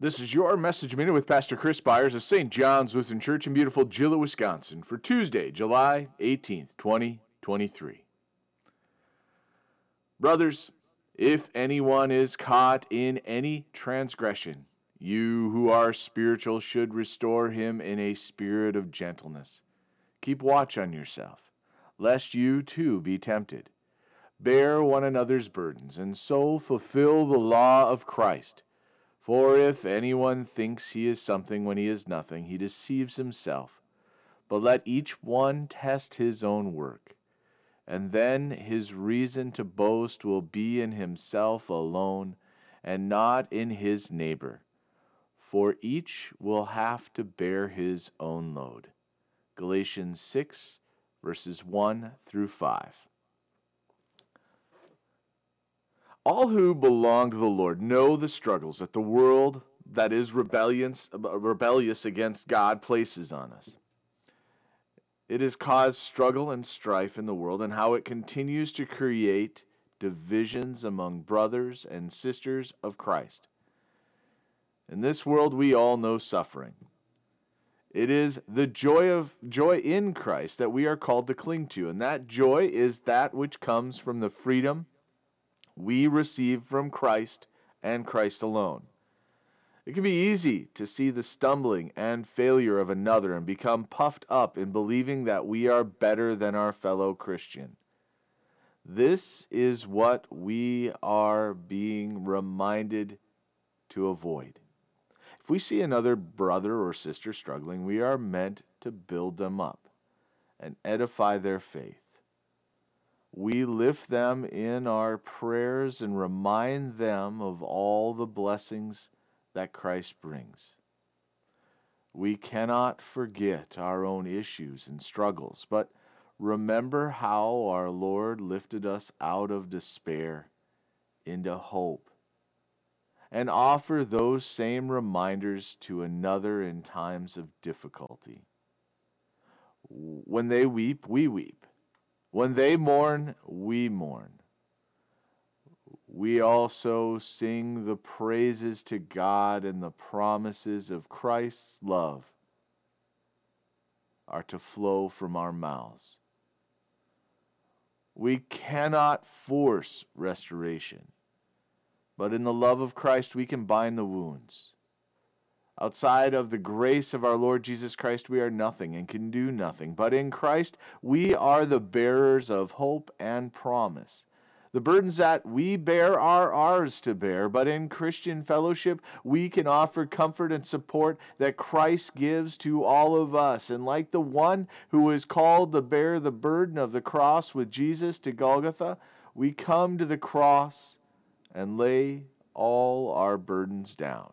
This is your message minute with Pastor Chris Byars of St. John's Lutheran Church in beautiful Gillett, Wisconsin for Tuesday, July 18th, 2023. Brothers, if anyone is caught in any transgression, you who are spiritual should restore him in a spirit of gentleness. Keep watch on yourself, lest you too be tempted. Bear one another's burdens, and so fulfill the law of Christ. For if anyone thinks he is something when he is nothing, he deceives himself. But let each one test his own work, and then his reason to boast will be in himself alone, and not in his neighbor. For each will have to bear his own load. Galatians 6, verses 1 through 5. All who belong to the Lord know the struggles that the world that is rebellious, rebellious against God places on us. It has caused struggle and strife in the world, and how it continues to create divisions among brothers and sisters of Christ. In this world, we all know suffering. It is the joy of joy in Christ that we are called to cling to, and that joy is that which comes from the freedom we receive from Christ and Christ alone. It can be easy to see the stumbling and failure of another and become puffed up in believing that we are better than our fellow Christian. This is what we are being reminded to avoid. If we see another brother or sister struggling, we are meant to build them up and edify their faith we lift them in our prayers and remind them of all the blessings that Christ brings. We cannot forget our own issues and struggles, but remember how our Lord lifted us out of despair into hope, and offer those same reminders to another in times of difficulty. When they weep, we weep. When they mourn, we mourn. We also sing the praises to God and the promises of Christ's love are to flow from our mouths. We cannot force restoration, but in the love of Christ we can bind the wounds. Outside of the grace of our Lord Jesus Christ, we are nothing and can do nothing. But in Christ, we are the bearers of hope and promise. The burdens that we bear are ours to bear, but in Christian fellowship, we can offer comfort and support that Christ gives to all of us. And like the one who was called to bear the burden of the cross with Jesus to Golgotha, we come to the cross and lay all our burdens down.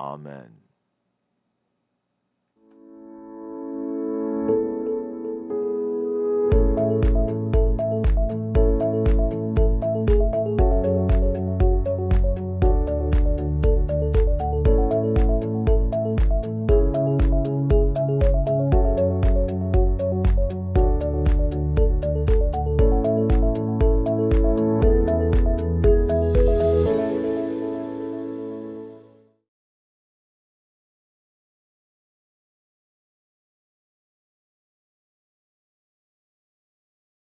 Amen.